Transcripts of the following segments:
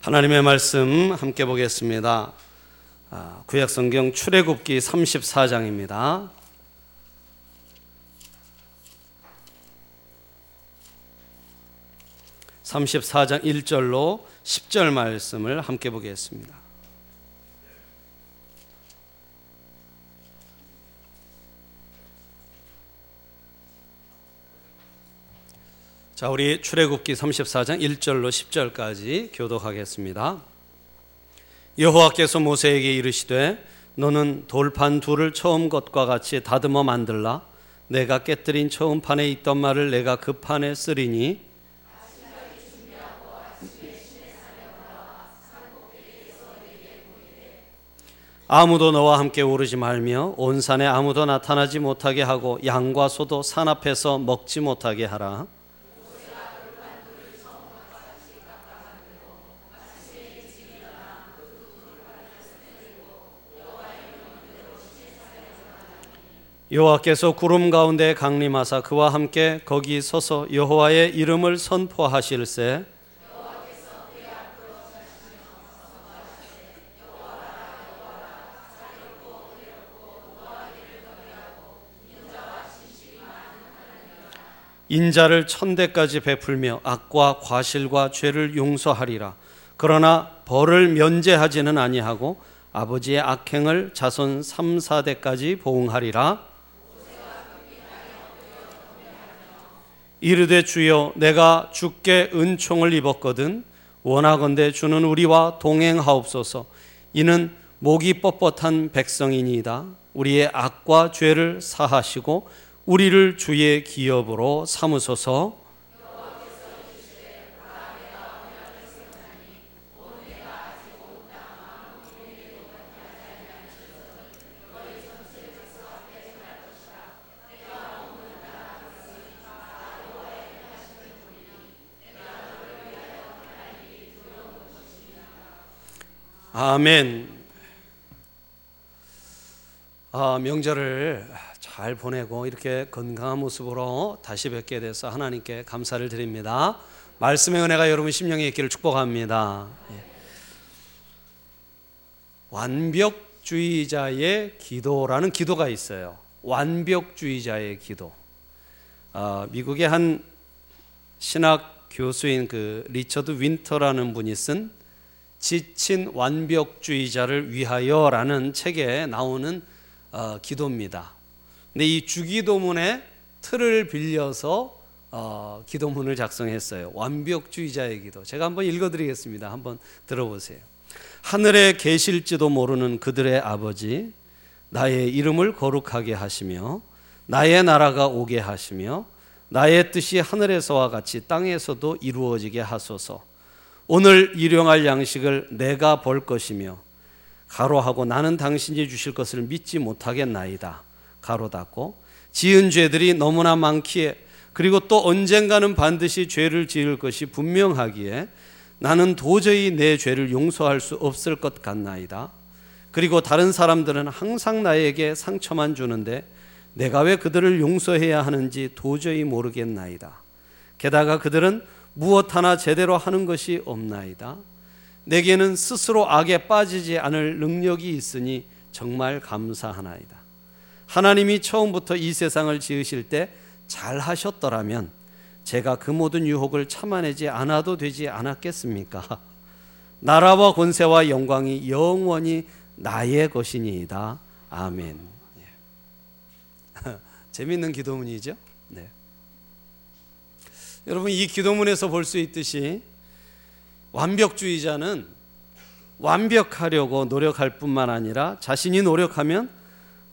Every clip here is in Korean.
하나님의 말씀 함께 보겠습니다. 아, 구약 성경 출애굽기 34장입니다. 34장 1절로 10절 말씀을 함께 보겠습니다. 자, 우리 출애굽기 34장 1절로 10절까지 교독하겠습니다. 여호와께서 모세에게 이르시되 너는 돌판 둘을 처음 것과 같이 다듬어 만들라 내가 깨뜨린 처음 판에 있던 말을 내가 그 판에 쓰리니 아무도 너와 함께 오르지 말며 온 산에 아무도 나타나지 못하게 하고 양과 소도 산 앞에서 먹지 못하게 하라. 여호와께서 구름 가운데 강림하사 그와 함께 거기 서서 여호와의 이름을 선포하실세 인자를 천대까지 베풀며 악과 과실과 죄를 용서하리라. 그러나 벌을 면제하지는 아니하고 아버지의 악행을 자손 3, 4대까지 보응하리라. 이르되 주여 내가 주께 은총을 입었거든 원하건대 주는 우리와 동행하옵소서. 이는 목이 뻣뻣한 백성이니이다. 우리의 악과 죄를 사하시고 우리를 주의 기업으로 삼으소서 아멘. 아, 명절을 잘 보내고 이렇게 건강한 모습으로 다시 뵙게 돼서 하나님께 감사를 드립니다. 말씀의 은혜가 여러분 심령에 있기를 축복합니다. 예. 완벽주의자의 기도라는 기도가 있어요. 완벽주의자의 기도. 아, 미국의 한 신학 교수인 그 리처드 윈터라는 분이 쓴 지친 완벽주의자를 위하여라는 책에 나오는 어, 기도입니다. 근데 이 주기도문의 틀을 빌려서 어, 기도문을 작성했어요. 완벽주의자의 기도. 제가 한번 읽어드리겠습니다. 한번 들어보세요. 하늘에 계실지도 모르는 그들의 아버지, 나의 이름을 거룩하게 하시며, 나의 나라가 오게 하시며, 나의 뜻이 하늘에서와 같이 땅에서도 이루어지게 하소서. 오늘 일용할 양식을 내가 벌 것이며 가로하고 나는 당신이 주실 것을 믿지 못하겠나이다. 가로 닫고 지은 죄들이 너무나 많기에 그리고 또 언젠가는 반드시 죄를 지을 것이 분명하기에 나는 도저히 내 죄를 용서할 수 없을 것 같나이다. 그리고 다른 사람들은 항상 나에게 상처만 주는데 내가 왜 그들을 용서해야 하는지 도저히 모르겠나이다. 게다가 그들은 무엇 하나 제대로 하는 것이 없나이다. 내게는 스스로 악에 빠지지 않을 능력이 있으니 정말 감사하나이다. 하나님이 처음부터 이 세상을 지으실 때 잘 하셨더라면 제가 그 모든 유혹을 참아내지 않아도 되지 않았겠습니까? 나라와 권세와 영광이 영원히 나의 것이니이다. 아멘. 예. 재밌는 기도문이죠? 네. 여러분 이 기도문에서 볼 수 있듯이 완벽주의자는 완벽하려고 노력할 뿐만 아니라 자신이 노력하면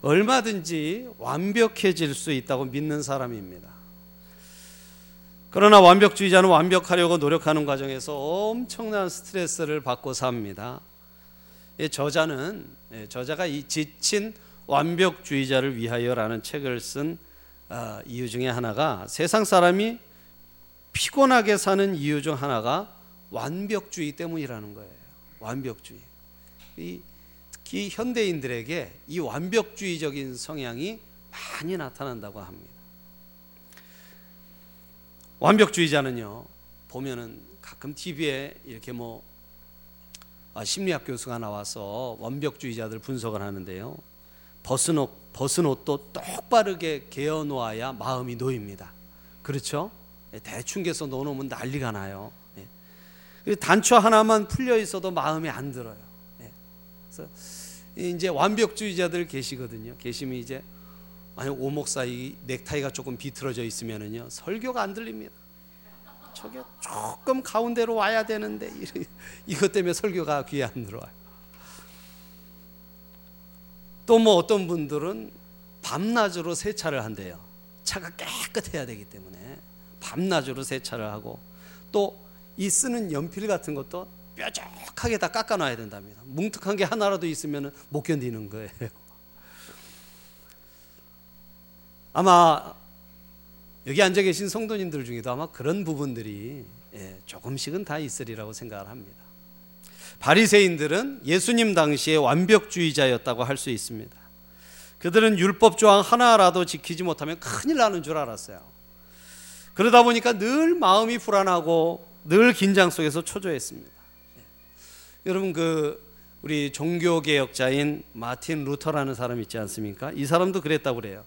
얼마든지 완벽해질 수 있다고 믿는 사람입니다. 그러나 완벽주의자는 완벽하려고 노력하는 과정에서 엄청난 스트레스를 받고 삽니다. 저자는 예, 저자가 이 지친 완벽주의자를 위하여라는 책을 쓴 아, 이유 중에 하나가 세상 사람이 피곤하게 사는 이유 중 하나가 완벽주의 때문이라는 거예요. 완벽주의. 이, 특히 현대인들에게 이 완벽주의적인 성향이 많이 나타난다고 합니다. 완벽주의자는요, 보면은 가끔 TV에 이렇게 뭐 아, 심리학 교수가 나와서 완벽주의자들 분석을 하는데요. 벗은 옷, 벗은 옷도 똑바르게 개어 놓아야 마음이 놓입니다. 그렇죠? 예, 대충 개서 놓으면 난리가 나요. 예. 단추 하나만 풀려 있어도 마음에 안 들어요. 예. 그래서 이제 완벽주의자들 계시거든요. 계시면 이제 만약 오목사 이 넥타이가 조금 비틀어져 있으면은요 설교가 안 들립니다. 저게 조금 가운데로 와야 되는데 이것 때문에 설교가 귀에 안 들어와요. 또 뭐 어떤 분들은 밤낮으로 세차를 한대요. 차가 깨끗해야 되기 때문에 밤낮으로 세차를 하고 또 이 쓰는 연필 같은 것도 뾰족하게 다 깎아놔야 된답니다. 뭉툭한 게 하나라도 있으면 못 견디는 거예요. 아마 여기 앉아 계신 성도님들 중에도 아마 그런 부분들이 예, 조금씩은 다 있으리라고 생각을 합니다. 바리새인들은 예수님 당시에 완벽주의자였다고 할 수 있습니다. 그들은 율법 조항 하나라도 지키지 못하면 큰일 나는 줄 알았어요. 그러다 보니까 늘 마음이 불안하고 늘 긴장 속에서 초조했습니다. 예. 여러분 그 우리 종교 개혁자인 마틴 루터라는 사람 있지 않습니까? 이 사람도 그랬다고 그래요.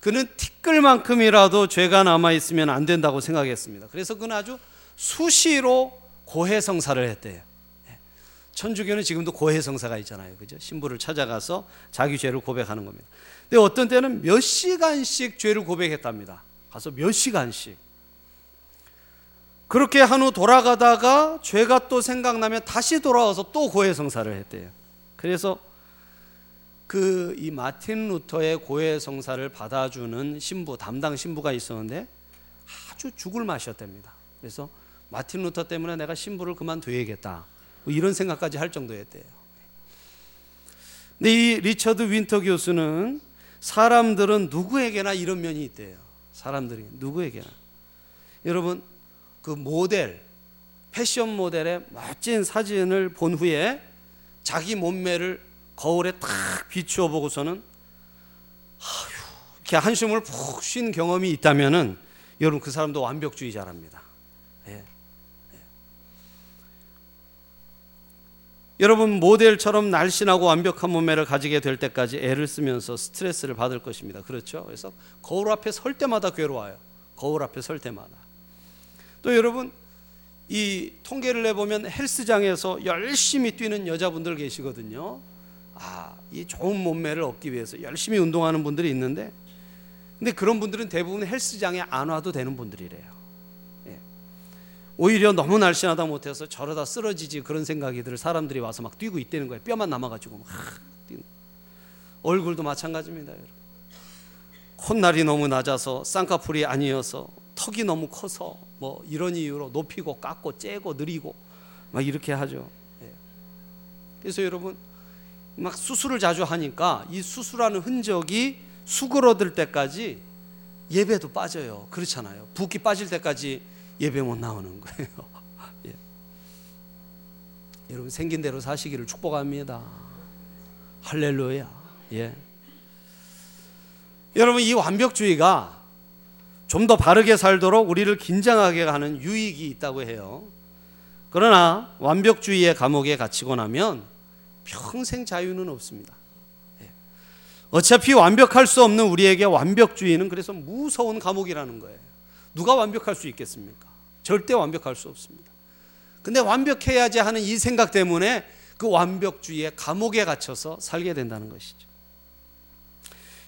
그는 티끌만큼이라도 죄가 남아 있으면 안 된다고 생각했습니다. 그래서 그는 아주 수시로 고해성사를 했대요. 예. 천주교는 지금도 고해성사가 있잖아요. 그죠? 신부를 찾아가서 자기 죄를 고백하는 겁니다. 근데 어떤 때는 몇 시간씩 죄를 고백했답니다. 가서 몇 시간씩. 그렇게 한 후 돌아가다가 죄가 또 생각나면 다시 돌아와서 또 고해 성사를 했대요. 그래서 그 이 마틴 루터의 고해 성사를 받아주는 신부 담당 신부가 있었는데 아주 죽을 맛이었답니다. 그래서 마틴 루터 때문에 내가 신부를 그만둬야겠다. 뭐 이런 생각까지 할 정도였대요. 근데 이 리처드 윈터 교수는 사람들은 누구에게나 이런 면이 있대요. 사람들이 누구에게나. 여러분 그 모델 패션 모델의 멋진 사진을 본 후에 자기 몸매를 거울에 탁 비추어 보고서는 아휴 이렇게 한숨을 푹 쉰 경험이 있다면은 여러분 그 사람도 완벽주의자랍니다. 예. 예. 여러분 모델처럼 날씬하고 완벽한 몸매를 가지게 될 때까지 애를 쓰면서 스트레스를 받을 것입니다. 그렇죠? 그래서 거울 앞에 설 때마다 괴로워요. 거울 앞에 설 때마다. 또 여러분 이 통계를 내보면 헬스장에서 열심히 뛰는 여자분들 계시거든요. 아, 이 좋은 몸매를 얻기 위해서 열심히 운동하는 분들이 있는데, 근데 그런 분들은 대부분 헬스장에 안 와도 되는 분들이래요. 예. 오히려 너무 날씬하다 못해서 저러다 쓰러지지 그런 생각이 들 사람들이 와서 막 뛰고 있다는 거예요. 뼈만 남아가지고 막 뛰는. 얼굴도 마찬가지입니다, 여러분. 콧날이 너무 낮아서 쌍꺼풀이 아니어서 턱이 너무 커서 뭐 이런 이유로 높이고 깎고 째고 느리고 막 이렇게 하죠. 예. 그래서 여러분 막 수술을 자주 하니까 이 수술하는 흔적이 수그러들 때까지 예배도 빠져요. 그렇잖아요. 붓기 빠질 때까지 예배 못 나오는 거예요. 예. 여러분 생긴 대로 사시기를 축복합니다. 할렐루야. 예. 여러분 이 완벽주의가 좀 더 바르게 살도록 우리를 긴장하게 하는 유익이 있다고 해요. 그러나 완벽주의의 감옥에 갇히고 나면 평생 자유는 없습니다. 예. 어차피 완벽할 수 없는 우리에게 완벽주의는 그래서 무서운 감옥이라는 거예요. 누가 완벽할 수 있겠습니까? 절대 완벽할 수 없습니다. 근데 완벽해야지 하는 이 생각 때문에 그 완벽주의의 감옥에 갇혀서 살게 된다는 것이죠.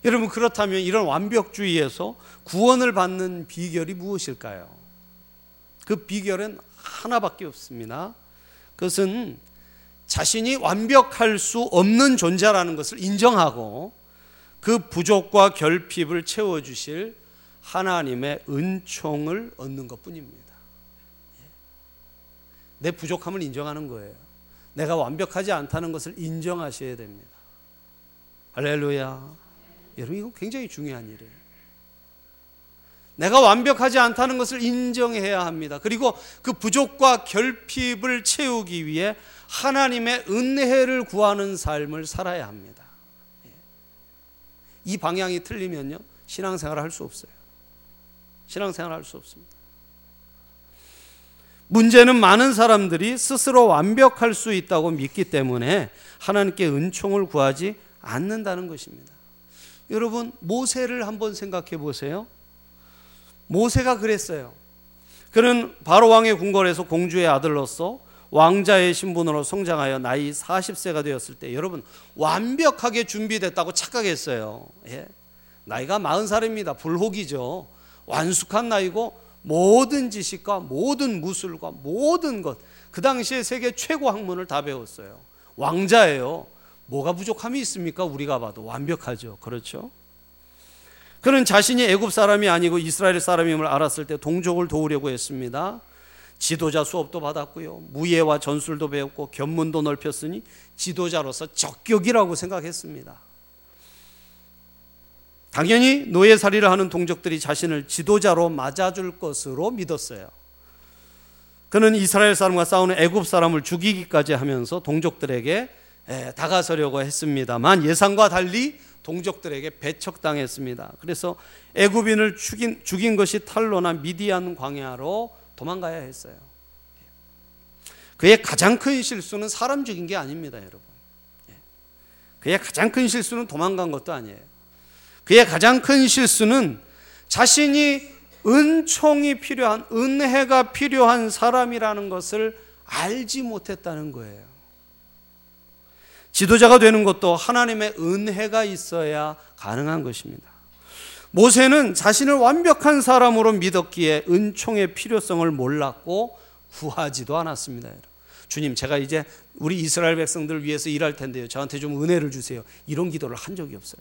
여러분 그렇다면 이런 완벽주의에서 구원을 받는 비결이 무엇일까요? 그 비결은 하나밖에 없습니다. 그것은 자신이 완벽할 수 없는 존재라는 것을 인정하고 그 부족과 결핍을 채워주실 하나님의 은총을 얻는 것 뿐입니다. 내 부족함을 인정하는 거예요. 내가 완벽하지 않다는 것을 인정하셔야 됩니다. 할렐루야. 여러분 이거 굉장히 중요한 일이에요. 내가 완벽하지 않다는 것을 인정해야 합니다. 그리고 그 부족과 결핍을 채우기 위해 하나님의 은혜를 구하는 삶을 살아야 합니다. 예. 이 방향이 틀리면요 신앙생활을 할 수 없어요. 신앙생활을 할 수 없습니다. 문제는 많은 사람들이 스스로 완벽할 수 있다고 믿기 때문에 하나님께 은총을 구하지 않는다는 것입니다. 여러분, 모세를 한번 생각해 보세요. 모세가 그랬어요. 그는 바로 왕의 궁궐에서 공주의 아들로서 왕자의 신분으로 성장하여 나이 40세가 되었을 때 여러분 완벽하게 준비됐다고 착각했어요. 예. 나이가 40살입니다. 불혹이죠. 완숙한 나이고 모든 지식과 모든 무술과 모든 것, 그 당시에 세계 최고 학문을 다 배웠어요. 왕자예요. 뭐가 부족함이 있습니까? 우리가 봐도 완벽하죠. 그렇죠? 그는 자신이 애굽 사람이 아니고 이스라엘 사람임을 알았을 때 동족을 도우려고 했습니다. 지도자 수업도 받았고요. 무예와 전술도 배웠고 견문도 넓혔으니 지도자로서 적격이라고 생각했습니다. 당연히 노예살이를 하는 동족들이 자신을 지도자로 맞아줄 것으로 믿었어요. 그는 이스라엘 사람과 싸우는 애굽 사람을 죽이기까지 하면서 동족들에게 다가서려고 했습니다만 예상과 달리 동족들에게 배척당했습니다. 그래서 애굽인을 죽인, 죽인 것이 탈로나 미디안 광야로 도망가야 했어요. 그의 가장 큰 실수는 사람 죽인 게 아닙니다, 여러분. 그의 가장 큰 실수는 도망간 것도 아니에요. 그의 가장 큰 실수는 자신이 은총이 필요한, 은혜가 필요한 사람이라는 것을 알지 못했다는 거예요. 지도자가 되는 것도 하나님의 은혜가 있어야 가능한 것입니다. 모세는 자신을 완벽한 사람으로 믿었기에 은총의 필요성을 몰랐고 구하지도 않았습니다. 주님, 제가 이제 우리 이스라엘 백성들을 위해서 일할 텐데요. 저한테 좀 은혜를 주세요. 이런 기도를 한 적이 없어요.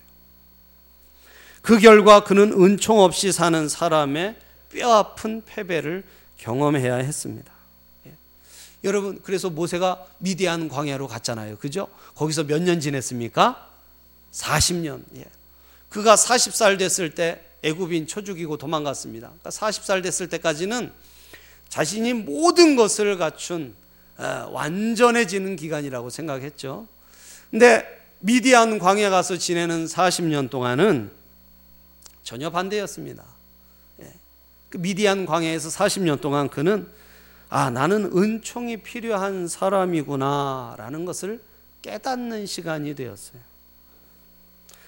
그 결과 그는 은총 없이 사는 사람의 뼈아픈 패배를 경험해야 했습니다. 예. 여러분, 그래서 모세가 미디안 광야로 갔잖아요. 그죠? 거기서 몇 년 지냈습니까? 40년. 예. 그가 40살 됐을 때 애굽인 쳐 죽이고 도망갔습니다. 그러니까 40살 됐을 때까지는 자신이 모든 것을 갖춘 어, 완전해지는 기간이라고 생각했죠. 근데 미디안 광야 가서 지내는 40년 동안은 전혀 반대였습니다. 예. 그 미디안 광야에서 40년 동안 그는 아, 나는 은총이 필요한 사람이구나 라는 것을 깨닫는 시간이 되었어요.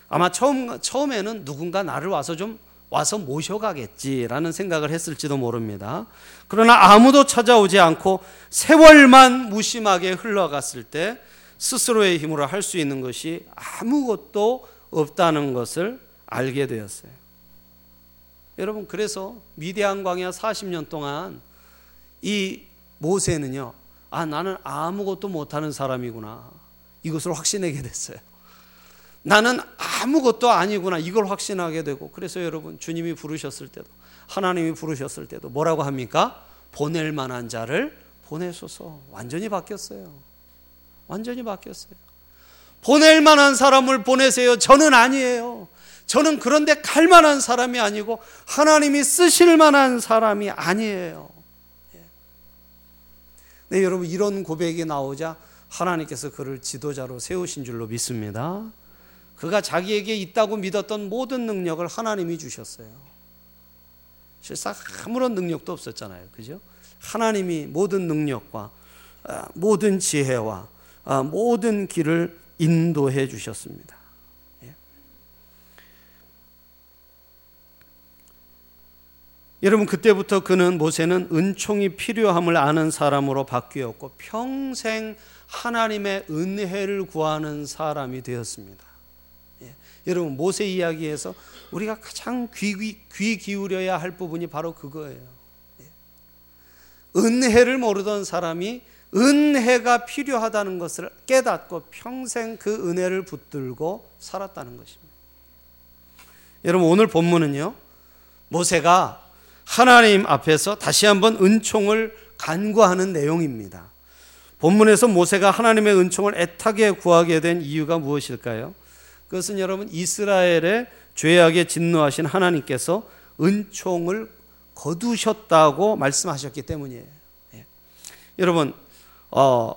아마 처음, 처음에는 누군가 나를 와서 좀 와서 모셔가겠지라는 생각을 했을지도 모릅니다. 그러나 아무도 찾아오지 않고 세월만 무심하게 흘러갔을 때 스스로의 힘으로 할 수 있는 것이 아무것도 없다는 것을 알게 되었어요. 여러분 그래서 미대한 광야 40년 동안 이 모세는요. 아 나는 아무것도 못하는 사람이구나. 이것을 확신하게 됐어요. 나는 아무것도 아니구나. 이걸 확신하게 되고 그래서 여러분 주님이 부르셨을 때도 하나님이 부르셨을 때도 뭐라고 합니까? 보낼 만한 자를 보내소서. 완전히 바뀌었어요. 완전히 바뀌었어요. 보낼 만한 사람을 보내세요. 저는 아니에요. 저는 그런데 갈 만한 사람이 아니고 하나님이 쓰실 만한 사람이 아니에요. 예. 네, 여러분 이런 고백이 나오자 하나님께서 그를 지도자로 세우신 줄로 믿습니다. 그가 자기에게 있다고 믿었던 모든 능력을 하나님이 주셨어요. 실상 아무런 능력도 없었잖아요. 그죠? 하나님이 모든 능력과 아, 모든 지혜와 아, 모든 길을 인도해 주셨습니다. 여러분 그때부터 그는 모세는 은총이 필요함을 아는 사람으로 바뀌었고 평생 하나님의 은혜를 구하는 사람이 되었습니다. 예. 여러분 모세 이야기에서 우리가 가장 귀, 귀 기울여야 할 부분이 바로 그거예요. 예. 은혜를 모르던 사람이 은혜가 필요하다는 것을 깨닫고 평생 그 은혜를 붙들고 살았다는 것입니다. 여러분 오늘 본문은요. 모세가 하나님 앞에서 다시 한번 은총을 간구하는 내용입니다. 본문에서 모세가 하나님의 은총을 애타게 구하게 된 이유가 무엇일까요? 그것은 여러분 이스라엘의 죄악에 진노하신 하나님께서 은총을 거두셨다고 말씀하셨기 때문이에요. 예. 여러분 어,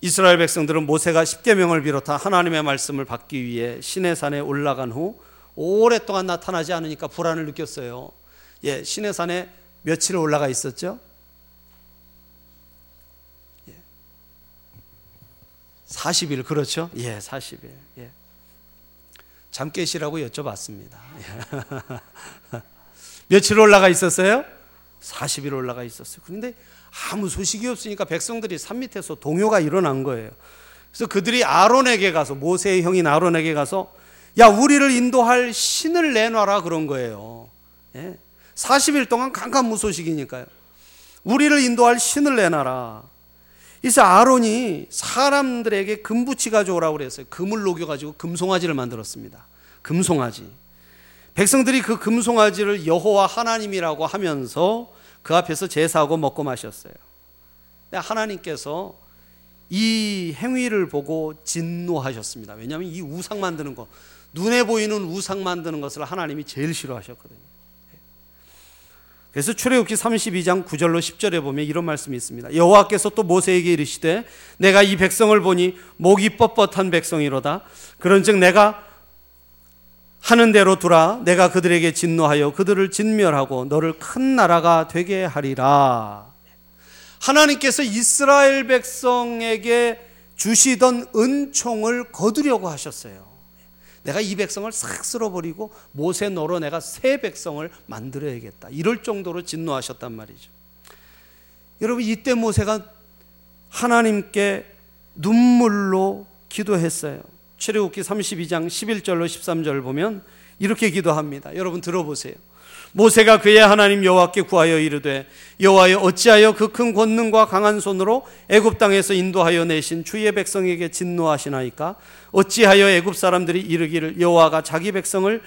이스라엘 백성들은 모세가 십계명을 비롯한 하나님의 말씀을 받기 위해 시내 산에 올라간 후 오랫동안 나타나지 않으니까 불안을 느꼈어요. 예, 시내산에 며칠 올라가 있었죠? 예. 40일 그렇죠? 예, 40일. 예. 잠 깨시라고 여쭤봤습니다. 예. 며칠 올라가 있었어요? 40일 올라가 있었어요. 그런데 아무 소식이 없으니까 백성들이 산 밑에서 동요가 일어난 거예요. 그래서 그들이 아론에게 가서 모세의 형인 아론에게 가서 야 우리를 인도할 신을 내놔라 그런 거예요. 예? 40일 동안 깜깜무소식이니까요. 우리를 인도할 신을 내놔라. 그래서 아론이 사람들에게 금붙이 가져오라고 그랬어요. 금을 녹여가지고 금송아지를 만들었습니다. 금송아지. 백성들이 그 금송아지를 여호와 하나님이라고 하면서 그 앞에서 제사하고 먹고 마셨어요. 하나님께서 이 행위를 보고 진노하셨습니다. 왜냐하면 이 우상 만드는 거, 눈에 보이는 우상 만드는 것을 하나님이 제일 싫어하셨거든요. 그래서 출애굽기 32장 9절로 10절에 보면 이런 말씀이 있습니다. 여호와께서 또 모세에게 이르시되 내가 이 백성을 보니 목이 뻣뻣한 백성이로다. 그런즉 내가 하는 대로 두라. 내가 그들에게 진노하여 그들을 진멸하고 너를 큰 나라가 되게 하리라. 하나님께서 이스라엘 백성에게 주시던 은총을 거두려고 하셨어요. 내가 이 백성을 싹 쓸어버리고 모세 너로 내가 새 백성을 만들어야겠다. 이럴 정도로 진노하셨단 말이죠. 여러분 이때 모세가 하나님께 눈물로 기도했어요. 출애굽기 32장 11절로 13절 보면 이렇게 기도합니다. 여러분 들어보세요. 모세가 그의 하나님 여호와께 구하여 이르되 여호와여 어찌하여 그 큰 권능과 강한 손으로 애굽 땅에서 인도하여 내신 주의 백성에게 진노하시나이까? 어찌하여 애굽 사람들이 이르기를 여호와가 자기 백성을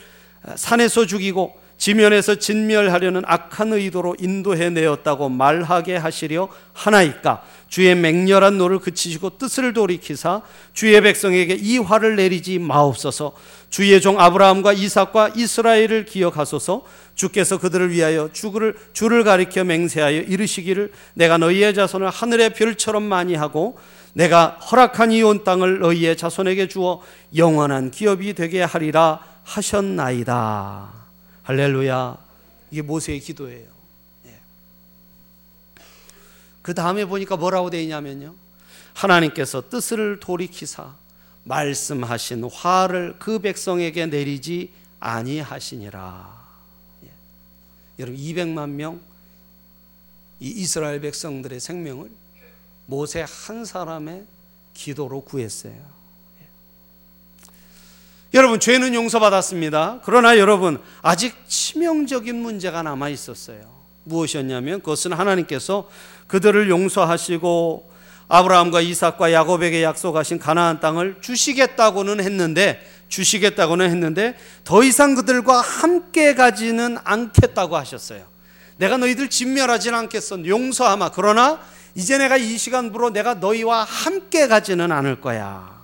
산에서 죽이고 지면에서 진멸하려는 악한 의도로 인도해 내었다고 말하게 하시려 하나이까? 주의 맹렬한 노를 그치시고 뜻을 돌이키사 주의 백성에게 이 화를 내리지 마옵소서. 주의 종 아브라함과 이삭과 이스라엘을 기억하소서. 주께서 그들을 위하여 주를 주를 가리켜 맹세하여 이르시기를 내가 너희의 자손을 하늘의 별처럼 많이 하고 내가 허락한 이 온 땅을 너희의 자손에게 주어 영원한 기업이 되게 하리라 하셨나이다. 할렐루야. 이게 모세의 기도예요. 예. 그 다음에 보니까 뭐라고 되어 있냐면요. 하나님께서 뜻을 돌이키사 말씀하신 화를 그 백성에게 내리지 아니하시니라. 예. 여러분 200만 명 이 이스라엘 백성들의 생명을 모세 한 사람의 기도로 구했어요. 예. 여러분 죄는 용서받았습니다. 그러나 여러분 아직 치명적인 문제가 남아 있었어요. 무엇이었냐면 그것은 하나님께서 그들을 용서하시고 아브라함과 이삭과 야곱에게 약속하신 가나안 땅을 주시겠다고는 했는데 주시겠다고는 했는데 더 이상 그들과 함께 가지는 않겠다고 하셨어요. 내가 너희들 진멸하지는 않겠어. 용서하마. 그러나 이제 내가 이 시간부로 내가 너희와 함께 가지는 않을 거야.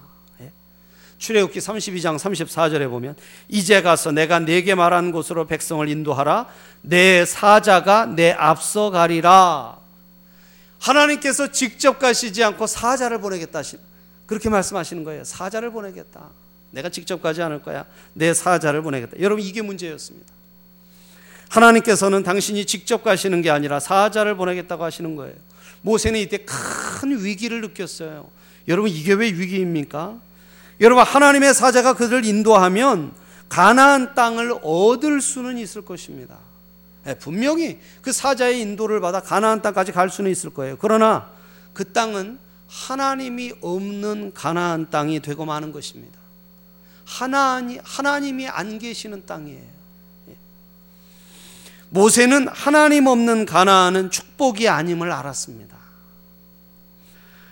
예? 출애굽기 32장 34절에 보면 이제 가서 내가 네게 말한 곳으로 백성을 인도하라. 내 사자가 내 앞서 가리라. 하나님께서 직접 가시지 않고 사자를 보내겠다. 그렇게 말씀하시는 거예요. 사자를 보내겠다. 내가 직접 가지 않을 거야. 내 사자를 보내겠다. 여러분, 이게 문제였습니다. 하나님께서는 당신이 직접 가시는 게 아니라 사자를 보내겠다고 하시는 거예요. 모세는 이때 큰 위기를 느꼈어요. 여러분, 이게 왜 위기입니까? 여러분, 하나님의 사자가 그들을 인도하면 가나안 땅을 얻을 수는 있을 것입니다. 예, 분명히 그 사자의 인도를 받아 가나안 땅까지 갈 수는 있을 거예요. 그러나 그 땅은 하나님이 없는 가나안 땅이 되고 마는 것입니다. 하나님, 하나님이 안 계시는 땅이에요. 예. 모세는 하나님 없는 가나안은 축복이 아님을 알았습니다.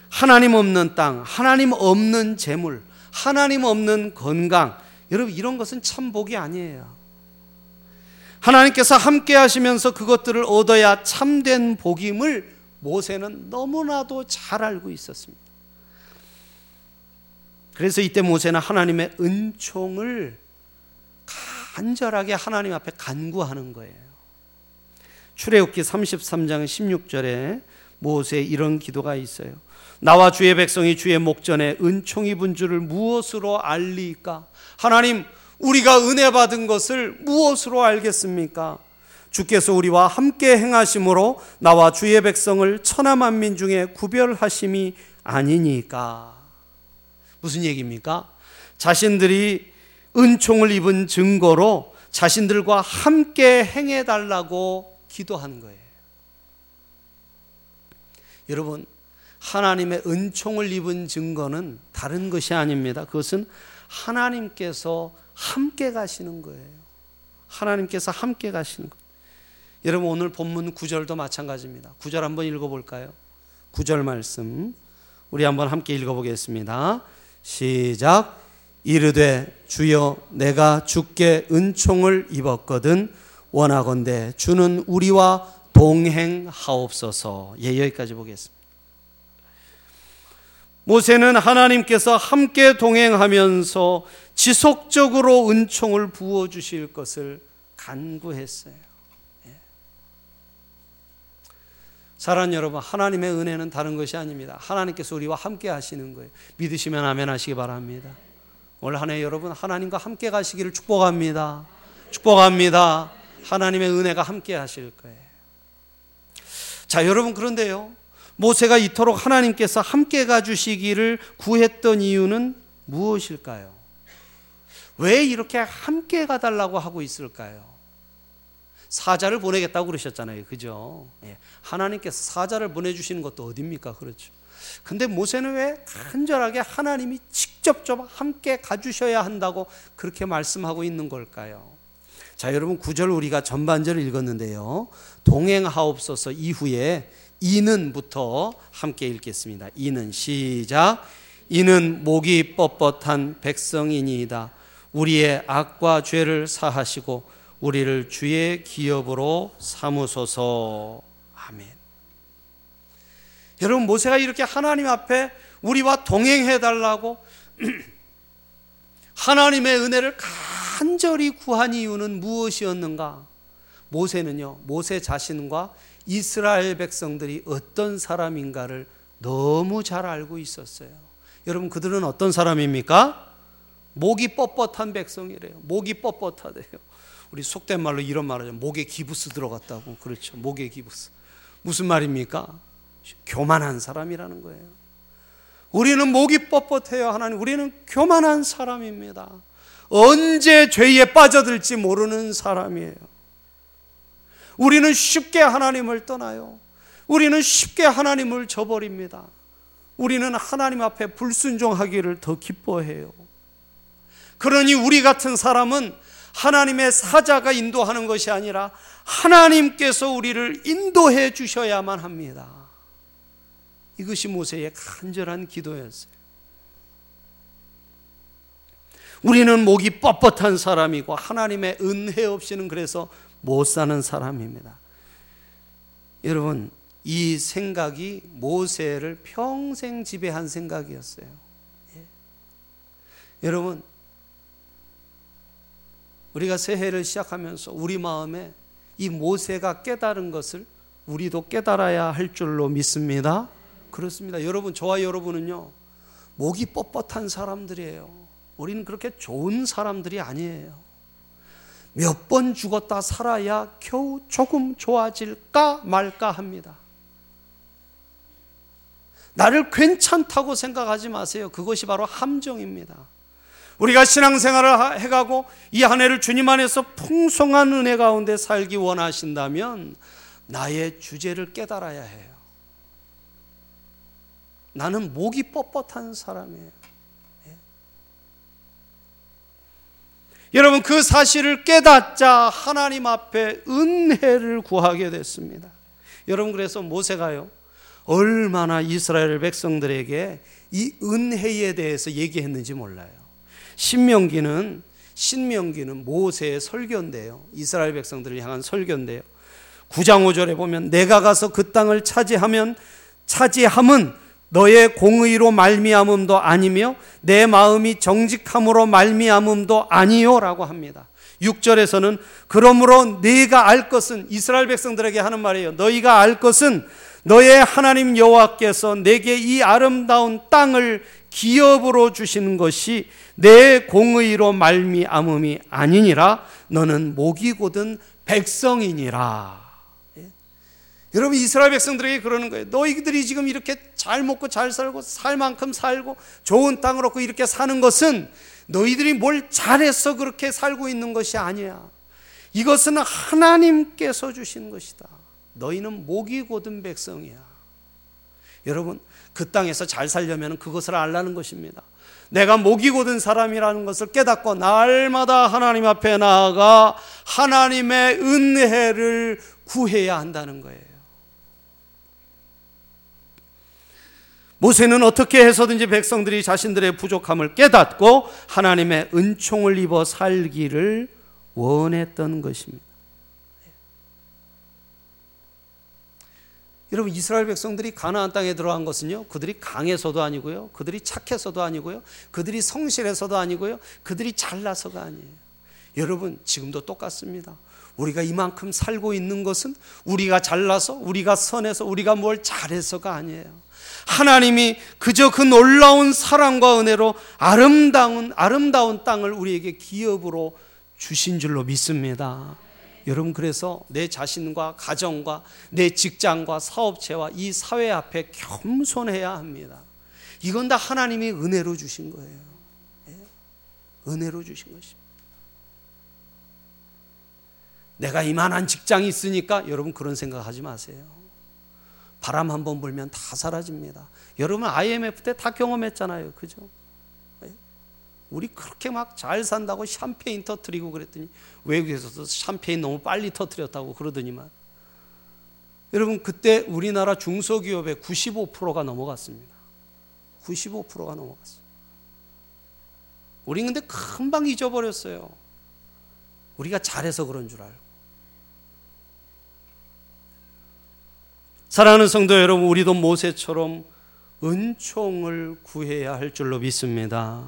하나님 없는 땅, 하나님 없는 재물, 하나님 없는 건강, 여러분 이런 것은 참 복이 아니에요. 하나님께서 함께 하시면서 그것들을 얻어야 참된 복임을 모세는 너무나도 잘 알고 있었습니다. 그래서 이때 모세는 하나님의 은총을 간절하게 하나님 앞에 간구하는 거예요. 출애굽기 33장 16절에 모세의 이런 기도가 있어요. 나와 주의 백성이 주의 목전에 은총 입은 줄을 무엇으로 알리까? 하나님 우리가 은혜 받은 것을 무엇으로 알겠습니까? 주께서 우리와 함께 행하심으로 나와 주의 백성을 천하 만민 중에 구별하심이 아니니까. 무슨 얘기입니까? 자신들이 은총을 입은 증거로 자신들과 함께 행해 달라고 기도하는 거예요. 여러분, 하나님의 은총을 입은 증거는 다른 것이 아닙니다. 그것은 하나님께서 함께 가시는 거예요. 하나님께서 함께 가시는 것. 여러분 오늘 본문 9절도 마찬가지입니다. 9절 한번 읽어 볼까요? 9절 말씀 우리 한번 함께 읽어 보겠습니다. 시작 이르되 주여 내가 주께 은총을 입었거든 원하건대 주는 우리와 동행하옵소서. 예 여기까지 보겠습니다. 모세는 하나님께서 함께 동행하면서 지속적으로 은총을 부어 주실 것을 간구했어요. 예. 사랑 여러분, 하나님의 은혜는 다른 것이 아닙니다. 하나님께서 우리와 함께 하시는 거예요. 믿으시면 아멘 하시기 바랍니다. 올 한해 여러분 하나님과 함께 가시기를 축복합니다. 축복합니다. 하나님의 은혜가 함께 하실 거예요. 자, 여러분 그런데요. 모세가 이토록 하나님께서 함께 가주시기를 구했던 이유는 무엇일까요? 왜 이렇게 함께 가달라고 하고 있을까요? 사자를 보내겠다고 그러셨잖아요. 그죠? 예. 하나님께서 사자를 보내주시는 것도 어딥니까? 그렇죠. 근데 모세는 왜 간절하게 하나님이 직접 좀 함께 가주셔야 한다고 그렇게 말씀하고 있는 걸까요? 자, 여러분 구절 우리가 전반절을 읽었는데요. 동행하옵소서 이후에 이는부터 함께 읽겠습니다. 이는 시작. 이는 목이 뻣뻣한 백성이니이다. 우리의 악과 죄를 사하시고 우리를 주의 기업으로 삼으소서. 아멘. 여러분 모세가 이렇게 하나님 앞에 우리와 동행해 달라고 하나님의 은혜를 간절히 구한 이유는 무엇이었는가? 모세는요. 모세 자신과 이스라엘 백성들이 어떤 사람인가를 너무 잘 알고 있었어요. 여러분 그들은 어떤 사람입니까? 목이 뻣뻣한 백성이래요. 목이 뻣뻣하대요. 우리 속된 말로 이런 말하죠. 목에 기부스 들어갔다고. 그렇죠. 목에 기부스. 무슨 말입니까? 교만한 사람이라는 거예요. 우리는 목이 뻣뻣해요. 하나님, 우리는 교만한 사람입니다. 언제 죄에 빠져들지 모르는 사람이에요. 우리는 쉽게 하나님을 떠나요. 우리는 쉽게 하나님을 저버립니다. 우리는 하나님 앞에 불순종하기를 더 기뻐해요. 그러니 우리 같은 사람은 하나님의 사자가 인도하는 것이 아니라 하나님께서 우리를 인도해 주셔야만 합니다. 이것이 모세의 간절한 기도였어요. 우리는 목이 뻣뻣한 사람이고 하나님의 은혜 없이는 그래서 못 사는 사람입니다. 여러분, 이 생각이 모세를 평생 지배한 생각이었어요. 예. 여러분, 우리가 새해를 시작하면서 우리 마음에 이 모세가 깨달은 것을 우리도 깨달아야 할 줄로 믿습니다. 그렇습니다. 여러분, 저와 여러분은요, 목이 뻣뻣한 사람들이에요. 우리는 그렇게 좋은 사람들이 아니에요. 몇 번 죽었다 살아야 겨우 조금 좋아질까 말까 합니다. 나를 괜찮다고 생각하지 마세요. 그것이 바로 함정입니다. 우리가 신앙생활을 해가고 이 한 해를 주님 안에서 풍성한 은혜 가운데 살기 원하신다면 나의 주제를 깨달아야 해요. 나는 목이 뻣뻣한 사람이에요. 여러분 그 사실을 깨닫자 하나님 앞에 은혜를 구하게 됐습니다. 여러분 그래서 모세가요 얼마나 이스라엘 백성들에게 이 은혜에 대해서 얘기했는지 몰라요. 신명기는 신명기는 모세의 설교인데요. 이스라엘 백성들을 향한 설교인데요. 9장 5절에 보면 내가 가서 그 땅을 차지하면 차지함은 너의 공의로 말미암음도 아니며 내 마음이 정직함으로 말미암음도 아니요라고 합니다. 6절에서는 그러므로 네가 알 것은 이스라엘 백성들에게 하는 말이에요. 너희가 알 것은 너의 하나님 여호와께서 내게 이 아름다운 땅을 기업으로 주시는 것이 내 공의로 말미암음이 아니니라 너는 목이 고든 백성이니라. 예? 여러분 이스라엘 백성들에게 그러는 거예요. 너희들이 지금 이렇게 잘 먹고 잘 살고 살 만큼 살고 좋은 땅을 얻고 이렇게 사는 것은 너희들이 뭘 잘해서 그렇게 살고 있는 것이 아니야. 이것은 하나님께서 주신 것이다. 너희는 목이 고든 백성이야. 여러분 그 땅에서 잘 살려면 그것을 알라는 것입니다. 내가 목이 고든 사람이라는 것을 깨닫고 날마다 하나님 앞에 나아가 하나님의 은혜를 구해야 한다는 거예요. 모세는 어떻게 해서든지 백성들이 자신들의 부족함을 깨닫고 하나님의 은총을 입어 살기를 원했던 것입니다. 여러분 이스라엘 백성들이 가나안 땅에 들어간 것은요. 그들이 강해서도 아니고요. 그들이 착해서도 아니고요. 그들이 성실해서도 아니고요. 그들이 잘나서가 아니에요. 여러분 지금도 똑같습니다. 우리가 이만큼 살고 있는 것은 우리가 잘나서 우리가 선해서 우리가 뭘 잘해서가 아니에요. 하나님이 그저 그 놀라운 사랑과 은혜로 아름다운 아름다운 땅을 우리에게 기업으로 주신 줄로 믿습니다. 여러분 그래서 내 자신과 가정과 내 직장과 사업체와 이 사회 앞에 겸손해야 합니다. 이건 다 하나님이 은혜로 주신 거예요. 예? 은혜로 주신 것입니다. 내가 이만한 직장이 있으니까 여러분 그런 생각하지 마세요. 바람 한 번 불면 다 사라집니다. 여러분 IMF 때 다 경험했잖아요. 그죠? 우리 그렇게 막 잘 산다고 샴페인 터트리고 그랬더니 외국에서도 샴페인 너무 빨리 터트렸다고 그러더니만 여러분 그때 우리나라 중소기업의 95%가 넘어갔습니다. 95%가 넘어갔어요. 우리 근데 금방 잊어버렸어요. 우리가 잘해서 그런 줄 알고. 사랑하는 성도 여러분, 우리도 모세처럼 은총을 구해야 할 줄로 믿습니다.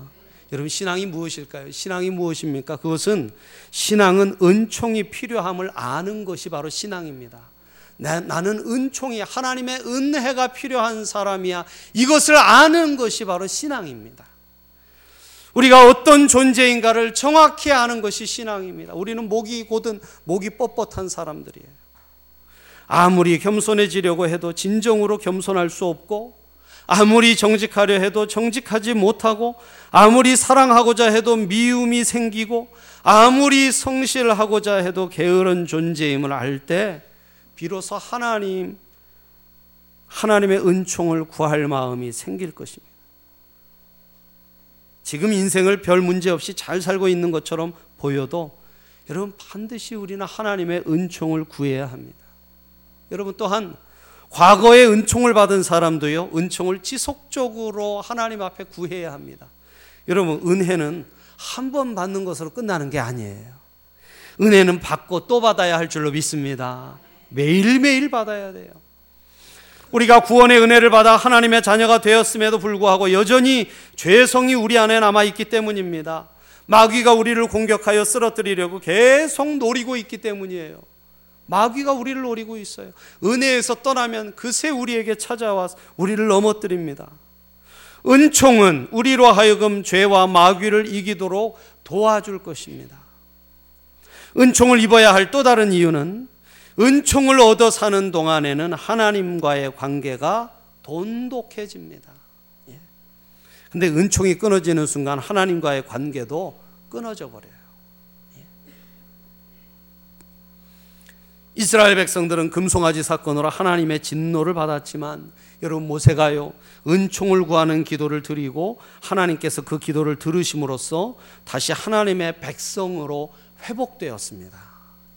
여러분 신앙이 무엇일까요? 신앙이 무엇입니까? 그것은 신앙은 은총이 필요함을 아는 것이 바로 신앙입니다. 나, 나는 은총이 하나님의 은혜가 필요한 사람이야. 이것을 아는 것이 바로 신앙입니다. 우리가 어떤 존재인가를 정확히 아는 것이 신앙입니다. 우리는 목이 곧은 목이 뻣뻣한 사람들이에요. 아무리 겸손해지려고 해도 진정으로 겸손할 수 없고 아무리 정직하려 해도 정직하지 못하고 아무리 사랑하고자 해도 미움이 생기고 아무리 성실하고자 해도 게으른 존재임을 알 때 비로소 하나님 하나님의 은총을 구할 마음이 생길 것입니다. 지금 인생을 별 문제 없이 잘 살고 있는 것처럼 보여도 여러분 반드시 우리는 하나님의 은총을 구해야 합니다. 여러분 또한 과거에 은총을 받은 사람도요, 은총을 지속적으로 하나님 앞에 구해야 합니다. 여러분, 은혜는 한 번 받는 것으로 끝나는 게 아니에요. 은혜는 받고 또 받아야 할 줄로 믿습니다. 매일매일 받아야 돼요. 우리가 구원의 은혜를 받아 하나님의 자녀가 되었음에도 불구하고 여전히 죄성이 우리 안에 남아 있기 때문입니다. 마귀가 우리를 공격하여 쓰러뜨리려고 계속 노리고 있기 때문이에요. 마귀가 우리를 노리고 있어요. 은혜에서 떠나면 그새 우리에게 찾아와 우리를 넘어뜨립니다. 은총은 우리로 하여금 죄와 마귀를 이기도록 도와줄 것입니다. 은총을 입어야 할 또 다른 이유는 은총을 얻어 사는 동안에는 하나님과의 관계가 돈독해집니다. 예. 근데 은총이 끊어지는 순간 하나님과의 관계도 끊어져 버려요. 이스라엘 백성들은 금송아지 사건으로 하나님의 진노를 받았지만 여러분 모세가요 은총을 구하는 기도를 드리고 하나님께서 그 기도를 들으심으로써 다시 하나님의 백성으로 회복되었습니다.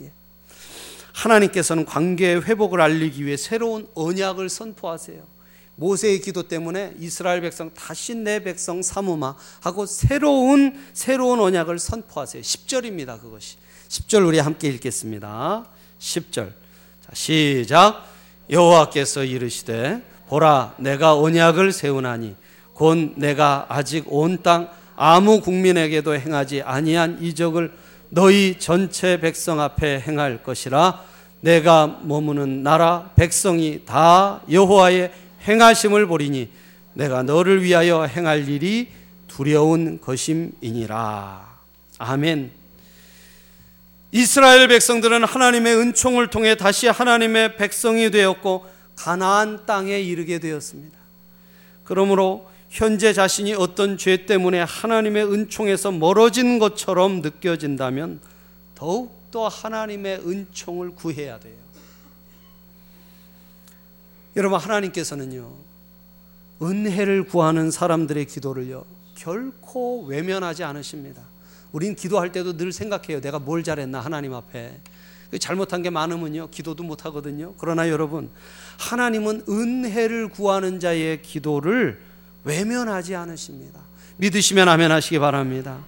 예. 하나님께서는 관계의 회복을 알리기 위해 새로운 언약을 선포하세요. 모세의 기도 때문에 이스라엘 백성 다시 내 백성 삼으마 하고 새로운 새로운 언약을 선포하세요. 10절입니다. 그것이. 10절 우리 함께 읽겠습니다. 10절. 자, 시작. 여호와께서 이르시되 보라 내가 언약을 세우나니 곧 내가 아직 온 땅 아무 국민에게도 행하지 아니한 이적을 너희 전체 백성 앞에 행할 것이라 내가 머무는 나라 백성이 다 여호와의 행하심을 보리니 내가 너를 위하여 행할 일이 두려운 것임이니라. 아멘. 이스라엘 백성들은 하나님의 은총을 통해 다시 하나님의 백성이 되었고 가나안 땅에 이르게 되었습니다. 그러므로 현재 자신이 어떤 죄 때문에 하나님의 은총에서 멀어진 것처럼 느껴진다면 더욱 더 하나님의 은총을 구해야 돼요. 여러분, 하나님께서는요, 은혜를 구하는 사람들의 기도를요, 결코 외면하지 않으십니다. 우린 기도할 때도 늘 생각해요. 내가 뭘 잘했나, 하나님 앞에. 그 잘못한 게 많으면요, 기도도 못 하거든요. 그러나 여러분, 하나님은 은혜를 구하는 자의 기도를 외면하지 않으십니다. 믿으시면 아멘 하시기 바랍니다.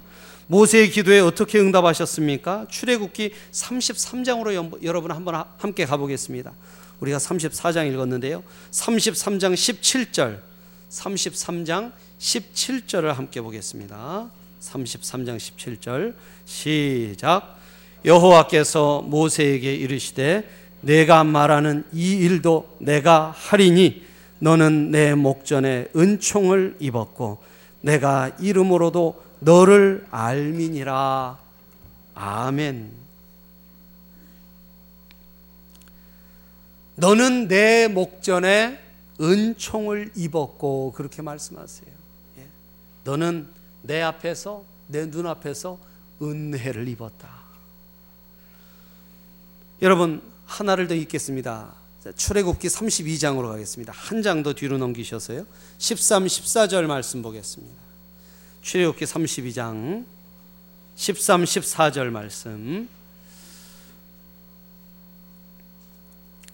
모세의 기도에 어떻게 응답하셨습니까? 출애굽기 33장으로 여러분 한번 함께 가보겠습니다. 우리가 34장 읽었는데요. 33장 17절, 33장 17절을 함께 보겠습니다. 33장 17절 시작. 여호와께서 모세에게 이르시되 내가 말하는 이 일도 내가 하리니 너는 내 목전에 은총을 입었고 내가 이름으로도 너를 알미니라. 아멘. 너는 내 목전에 은총을 입었고 그렇게 말씀하세요. 예. 너는 내 앞에서 내 눈앞에서 은혜를 입었다. 여러분 하나를 더 읽겠습니다. 출애굽기 32장으로 가겠습니다. 한 장 더 뒤로 넘기셔서요. 13, 14절 말씀 보겠습니다. 출애굽기 32장 13, 14절 말씀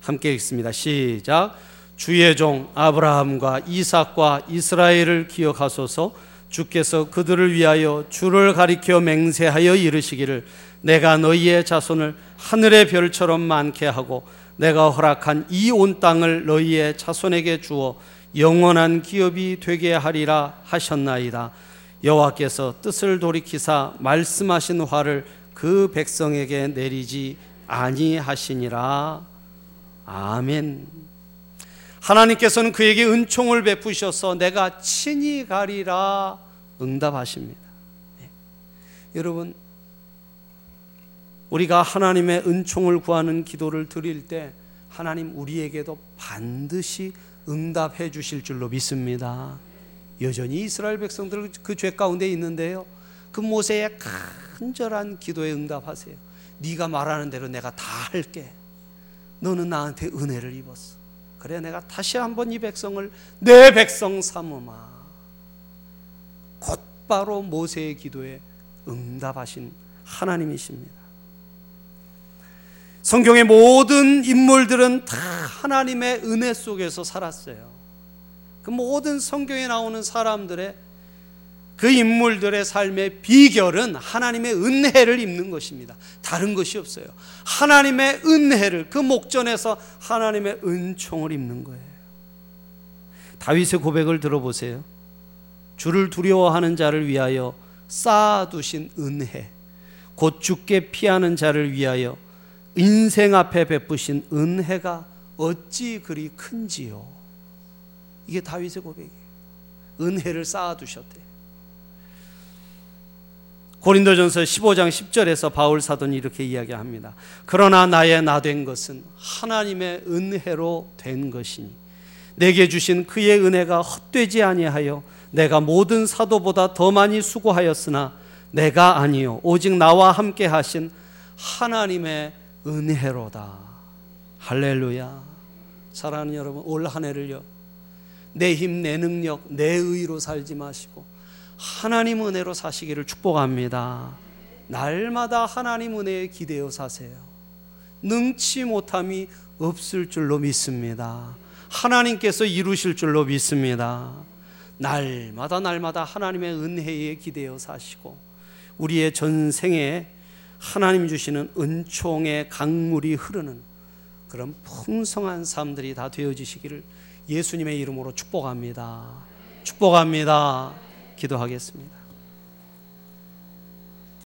함께 읽습니다. 시작. 주의 종 아브라함과 이삭과 이스라엘을 기억하소서 주께서 그들을 위하여 주를 가리켜 맹세하여 이르시기를 내가 너희의 자손을 하늘의 별처럼 많게 하고 내가 허락한 이 온 땅을 너희의 자손에게 주어 영원한 기업이 되게 하리라 하셨나이다. 여호와께서 뜻을 돌이키사 말씀하신 화를 그 백성에게 내리지 아니하시니라. 아멘. 하나님께서는 그에게 은총을 베푸셔서 내가 친히 가리라 응답하십니다. 네. 여러분, 우리가 하나님의 은총을 구하는 기도를 드릴 때 하나님 우리에게도 반드시 응답해 주실 줄로 믿습니다. 여전히 이스라엘 백성들 그 죄 가운데 있는데요. 그 모세의 간절한 기도에 응답하세요. 네가 말하는 대로 내가 다 할게. 너는 나한테 은혜를 입었어. 그래 내가 다시 한번 이 백성을 내 백성 삼으마. 곧바로 모세의 기도에 응답하신 하나님이십니다. 성경의 모든 인물들은 다 하나님의 은혜 속에서 살았어요. 그 모든 성경에 나오는 사람들의 그 인물들의 삶의 비결은 하나님의 은혜를 입는 것입니다. 다른 것이 없어요. 하나님의 은혜를 그 목전에서 하나님의 은총을 입는 거예요. 다윗의 고백을 들어보세요. 주를 두려워하는 자를 위하여 쌓아두신 은혜, 곧 죽게 피하는 자를 위하여 인생 앞에 베푸신 은혜가 어찌 그리 큰지요. 이게 다윗의 고백이에요. 은혜를 쌓아두셨대. 고린도전서 15장 10절에서 바울 사도는 이렇게 이야기합니다. 그러나 나의 나 된 것은 하나님의 은혜로 된 것이니 내게 주신 그의 은혜가 헛되지 아니하여 내가 모든 사도보다 더 많이 수고하였으나 내가 아니요 오직 나와 함께 하신 하나님의 은혜로다. 할렐루야. 사랑하는 여러분, 올 한 해를요. 내 힘, 내 능력, 내 의로 살지 마시고 하나님 은혜로 사시기를 축복합니다. 날마다 하나님 은혜에 기대어 사세요. 능치 못함이 없을 줄로 믿습니다. 하나님께서 이루실 줄로 믿습니다. 날마다 날마다 하나님의 은혜에 기대어 사시고 우리의 전생에 하나님 주시는 은총의 강물이 흐르는 그런 풍성한 삶들이 다 되어지시기를 예수님의 이름으로 축복합니다. 축복합니다. 기도하겠습니다.